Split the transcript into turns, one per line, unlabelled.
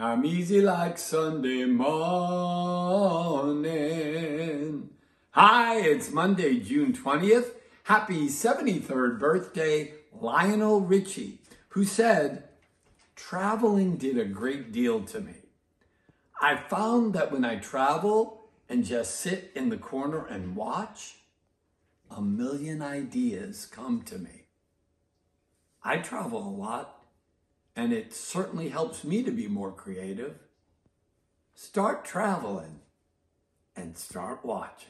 I'm easy like Sunday morning. Hi, it's Monday, June 20th. Happy 73rd birthday, Lionel Richie, who said, Traveling did a great deal to me. I found that when I travel and just sit in the corner and watch, a million ideas come to me. I travel a lot and it certainly helps me to be more creative. Start traveling and start watching.